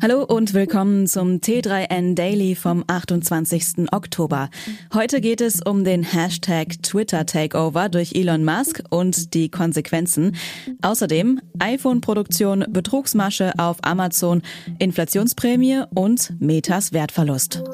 Hallo und willkommen zum T3N Daily vom 28. Oktober. Heute geht es um den Hashtag Twitter Takeover durch Elon Musk und die Konsequenzen. Außerdem iPhone-Produktion, Betrugsmasche auf Amazon, Inflationsprämie und Metas Wertverlust.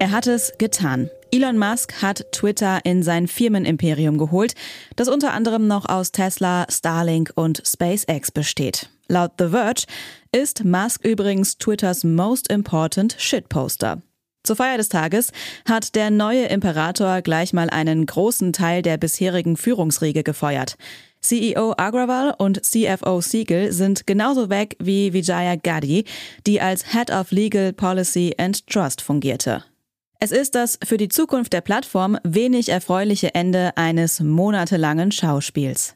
Er hat es getan. Elon Musk hat Twitter in sein Firmenimperium geholt, das unter anderem noch aus Tesla, Starlink und SpaceX besteht. Laut The Verge ist Musk übrigens Twitters most important Shitposter. Zur Feier des Tages hat der neue Imperator gleich mal einen großen Teil der bisherigen Führungsriege gefeuert. CEO Agrawal und CFO Siegel sind genauso weg wie Vijaya Gaddy, die als Head of Legal Policy and Trust fungierte. Es ist das für die Zukunft der Plattform wenig erfreuliche Ende eines monatelangen Schauspiels.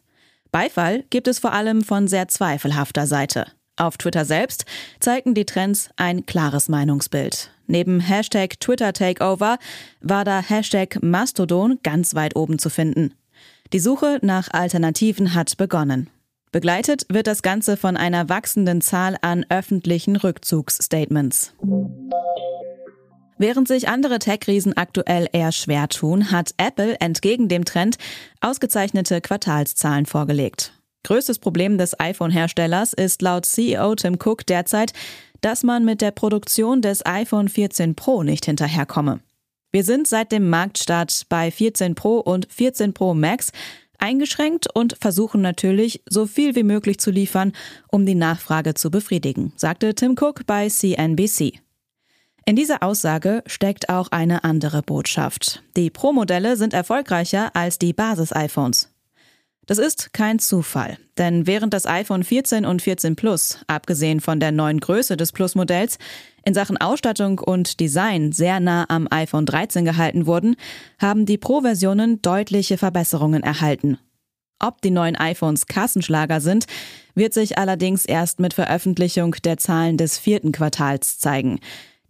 Beifall gibt es vor allem von sehr zweifelhafter Seite. Auf Twitter selbst zeigten die Trends ein klares Meinungsbild. Neben Hashtag Twitter Takeover war da Hashtag Mastodon ganz weit oben zu finden. Die Suche nach Alternativen hat begonnen. Begleitet wird das Ganze von einer wachsenden Zahl an öffentlichen Rückzugsstatements. Während sich andere Tech-Riesen aktuell eher schwer tun, hat Apple entgegen dem Trend ausgezeichnete Quartalszahlen vorgelegt. Größtes Problem des iPhone-Herstellers ist laut CEO Tim Cook derzeit, dass man mit der Produktion des iPhone 14 Pro nicht hinterherkomme. Wir sind seit dem Marktstart bei 14 Pro und 14 Pro Max eingeschränkt und versuchen natürlich, so viel wie möglich zu liefern, um die Nachfrage zu befriedigen, sagte Tim Cook bei CNBC. In dieser Aussage steckt auch eine andere Botschaft. Die Pro-Modelle sind erfolgreicher als die Basis-iPhones. Das ist kein Zufall, denn während das iPhone 14 und 14 Plus, abgesehen von der neuen Größe des Plus-Modells, in Sachen Ausstattung und Design sehr nah am iPhone 13 gehalten wurden, haben die Pro-Versionen deutliche Verbesserungen erhalten. Ob die neuen iPhones Kassenschlager sind, wird sich allerdings erst mit Veröffentlichung der Zahlen des vierten Quartals zeigen.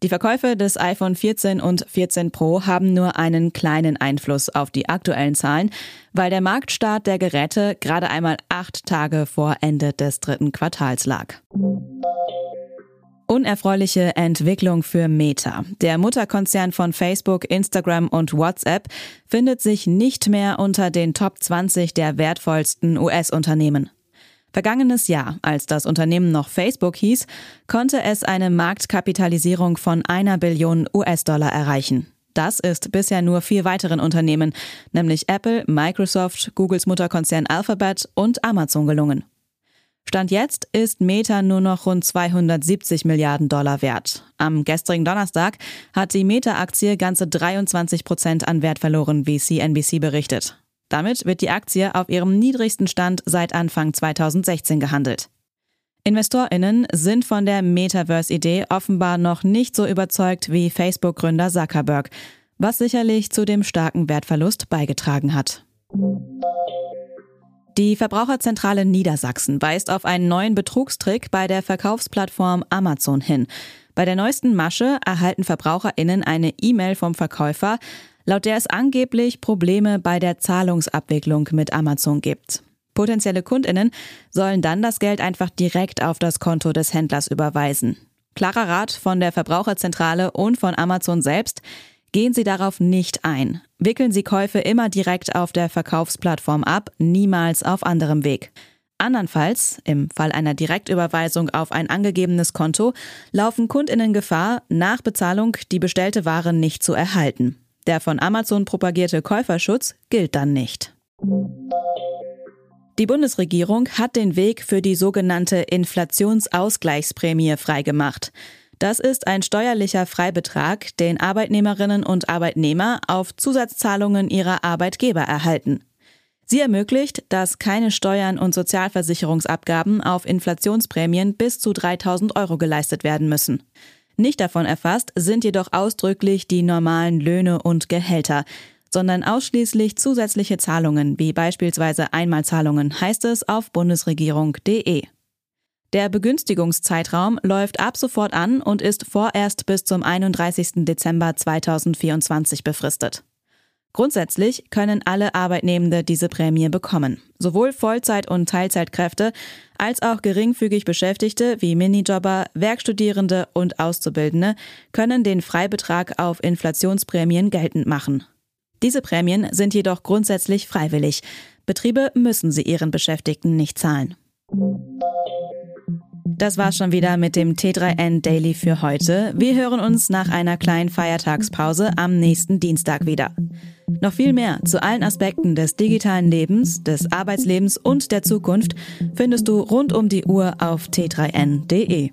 Die Verkäufe des iPhone 14 und 14 Pro haben nur einen kleinen Einfluss auf die aktuellen Zahlen, weil der Marktstart der Geräte gerade einmal acht Tage vor Ende des dritten Quartals lag. Unerfreuliche Entwicklung für Meta. Der Mutterkonzern von Facebook, Instagram und WhatsApp findet sich nicht mehr unter den Top 20 der wertvollsten US-Unternehmen. Vergangenes Jahr, als das Unternehmen noch Facebook hieß, konnte es eine Marktkapitalisierung von einer Billion US-Dollar erreichen. Das ist bisher nur vier weiteren Unternehmen, nämlich Apple, Microsoft, Googles Mutterkonzern Alphabet und Amazon gelungen. Stand jetzt ist Meta nur noch rund 270 Milliarden Dollar wert. Am gestrigen Donnerstag hat die Meta-Aktie ganze 23 Prozent an Wert verloren, wie CNBC berichtet. Damit wird die Aktie auf ihrem niedrigsten Stand seit Anfang 2016 gehandelt. InvestorInnen sind von der Metaverse-Idee offenbar noch nicht so überzeugt wie Facebook-Gründer Zuckerberg, was sicherlich zu dem starken Wertverlust beigetragen hat. Die Verbraucherzentrale Niedersachsen weist auf einen neuen Betrugstrick bei der Verkaufsplattform Amazon hin. Bei der neuesten Masche erhalten VerbraucherInnen eine E-Mail vom Verkäufer, laut der es angeblich Probleme bei der Zahlungsabwicklung mit Amazon gibt. Potenzielle Kundinnen sollen dann das Geld einfach direkt auf das Konto des Händlers überweisen. Klarer Rat von der Verbraucherzentrale und von Amazon selbst, gehen Sie darauf nicht ein. Wickeln Sie Käufe immer direkt auf der Verkaufsplattform ab, niemals auf anderem Weg. Andernfalls, im Fall einer Direktüberweisung auf ein angegebenes Konto, laufen Kundinnen Gefahr, nach Bezahlung die bestellte Ware nicht zu erhalten. Der von Amazon propagierte Käuferschutz gilt dann nicht. Die Bundesregierung hat den Weg für die sogenannte Inflationsausgleichsprämie freigemacht. Das ist ein steuerlicher Freibetrag, den Arbeitnehmerinnen und Arbeitnehmer auf Zusatzzahlungen ihrer Arbeitgeber erhalten. Sie ermöglicht, dass keine Steuern und Sozialversicherungsabgaben auf Inflationsprämien bis zu 3000 Euro geleistet werden müssen. Nicht davon erfasst sind jedoch ausdrücklich die normalen Löhne und Gehälter, sondern ausschließlich zusätzliche Zahlungen wie beispielsweise Einmalzahlungen, heißt es auf bundesregierung.de. Der Begünstigungszeitraum läuft ab sofort an und ist vorerst bis zum 31. Dezember 2024 befristet. Grundsätzlich können alle Arbeitnehmende diese Prämie bekommen. Sowohl Vollzeit- und Teilzeitkräfte als auch geringfügig Beschäftigte wie Minijobber, Werkstudierende und Auszubildende können den Freibetrag auf Inflationsprämien geltend machen. Diese Prämien sind jedoch grundsätzlich freiwillig. Betriebe müssen sie ihren Beschäftigten nicht zahlen. Das war's schon wieder mit dem T3N Daily für heute. Wir hören uns nach einer kleinen Feiertagspause am nächsten Dienstag wieder. Noch viel mehr zu allen Aspekten des digitalen Lebens, des Arbeitslebens und der Zukunft findest du rund um die Uhr auf t3n.de.